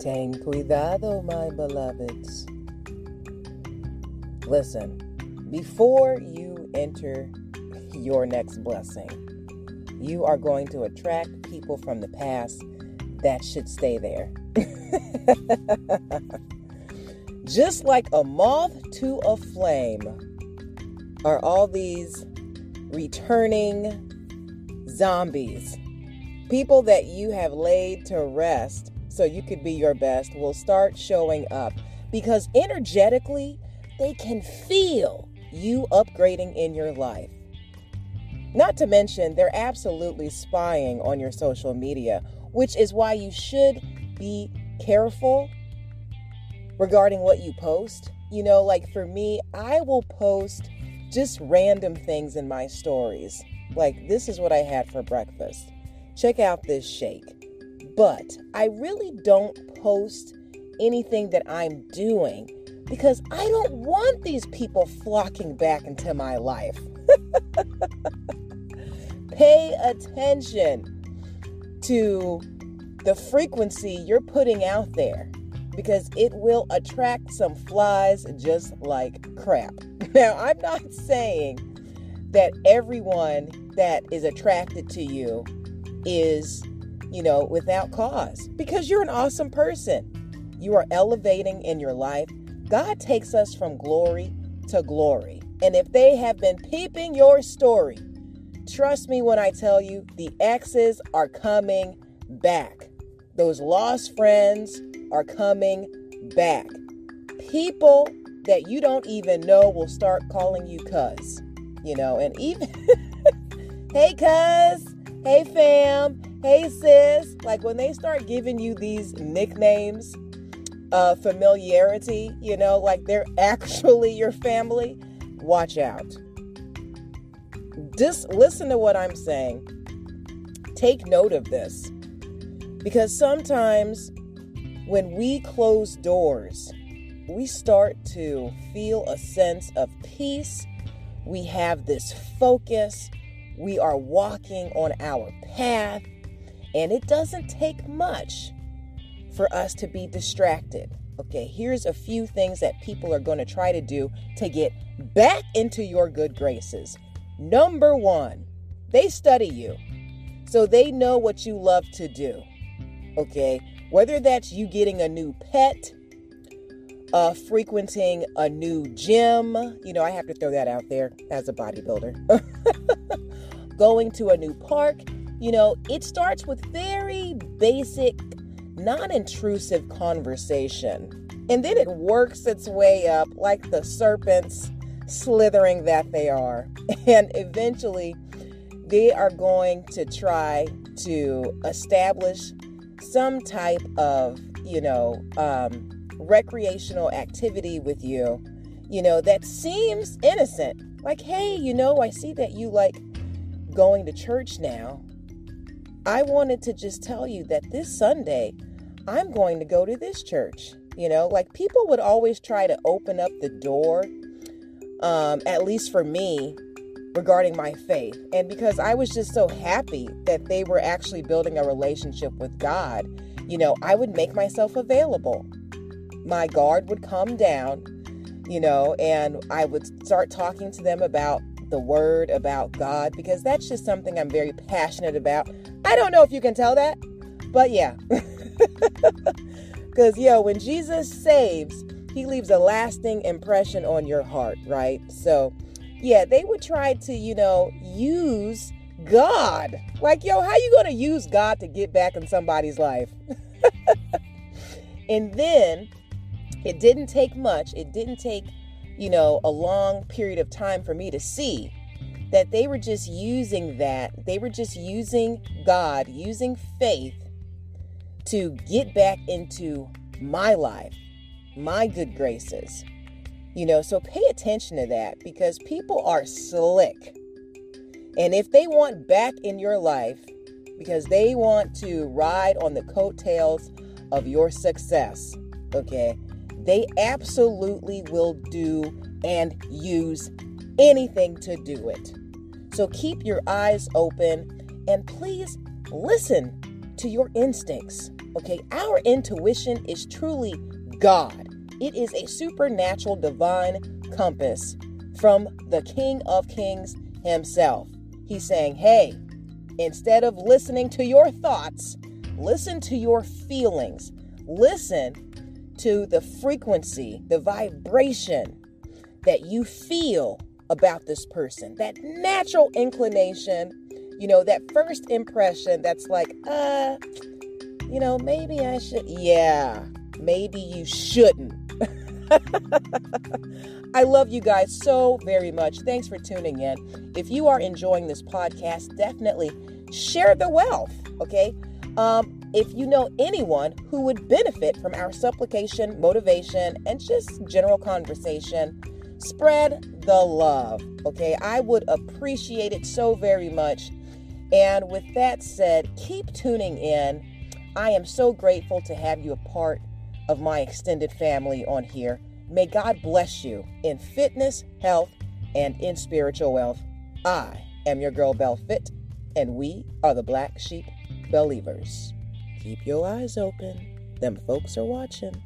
Ten cuidado, my beloveds. Listen, before you enter your next blessing, you are going to attract people from the past that should stay there. Just like a moth to a flame are all these returning zombies. People that you have laid to rest so you could be your best will start showing up because energetically they can feel you upgrading in your life. Not to mention, they're absolutely spying on your social media, which is why you should be careful regarding what you post. You know, like for me, I will post just random things in my stories. Like, this is what I had for breakfast. Check out this shake. But I really don't post anything that I'm doing because I don't want these people flocking back into my life. Pay attention to the frequency you're putting out there because it will attract some flies just like crap. Now, I'm not saying that everyone that is attracted to you is, you know, without cause because you're an awesome person. You are elevating in your life. God takes us from glory to glory. And if they have been peeping your story, trust me when I tell you the exes are coming back. Those lost friends are coming back. People that you don't even know will start calling you cuz, you know, and even, hey cuz, hey fam, hey sis, like when they start giving you these nicknames, uh, familiarity, you know, like they're actually your family, watch out. Just listen to what I'm saying. Take note of this. Because sometimes when we close doors, we start to feel a sense of peace. We have this focus. We are walking on our path. And it doesn't take much for us to be distracted. Okay, here's a few things that people are going to try to do to get back into your good graces. Number one, they study you. So they know what you love to do. Okay, whether that's you getting a new pet, uh, frequenting a new gym, you know, I have to throw that out there as a bodybuilder, going to a new park, you know, it starts with very basic, non intrusive conversation. And then it works its way up like the serpents slithering that they are. And eventually, they are going to try to establish some type of, you know, um, recreational activity with you, you know, that seems innocent. Like, hey, you know, I see that you like going to church now. I wanted to just tell you that this Sunday, I'm going to go to this church. You know, like people would always try to open up the door, um, at least for me, regarding my faith. And because I was just so happy that they were actually building a relationship with God, you know, I would make myself available. My guard would come down, you know, and I would start talking to them about the word, about God, because that's just something I'm very passionate about. I don't know if you can tell that, but yeah. Because, yo, when Jesus saves, he leaves a lasting impression on your heart, right? So, yeah, they would try to, you know, use God. Like, yo, how you going to use God to get back in somebody's life? and then it didn't take much. It didn't take, you know, a long period of time for me to see that they were just using that. They were just using God, using faith to get back into my life, my good graces. You know, so pay attention to that because people are slick. And if they want back in your life because they want to ride on the coattails of your success, okay, they absolutely will do and use anything to do it. So keep your eyes open and please listen to your instincts. Okay, our intuition is truly God. It is a supernatural divine compass from the King of Kings himself. He's saying, hey, instead of listening to your thoughts, listen to your feelings. Listen to the frequency, the vibration that you feel about this person, that natural inclination, you know, that first impression that's like, uh, you know, maybe I should, yeah, maybe you shouldn't. I love you guys so very much. Thanks for tuning in. If you are enjoying this podcast, definitely share the wealth, okay? Um, if you know anyone who would benefit from our supplication, motivation, and just general conversation, spread the love, okay? I would appreciate it so very much. And with that said, keep tuning in. I am so grateful to have you a part of my extended family on here. May God bless you in fitness, health, and in spiritual wealth. I am your girl Bell Fit, and we are the Black Sheep Believers. Keep your eyes open. Them folks are watching.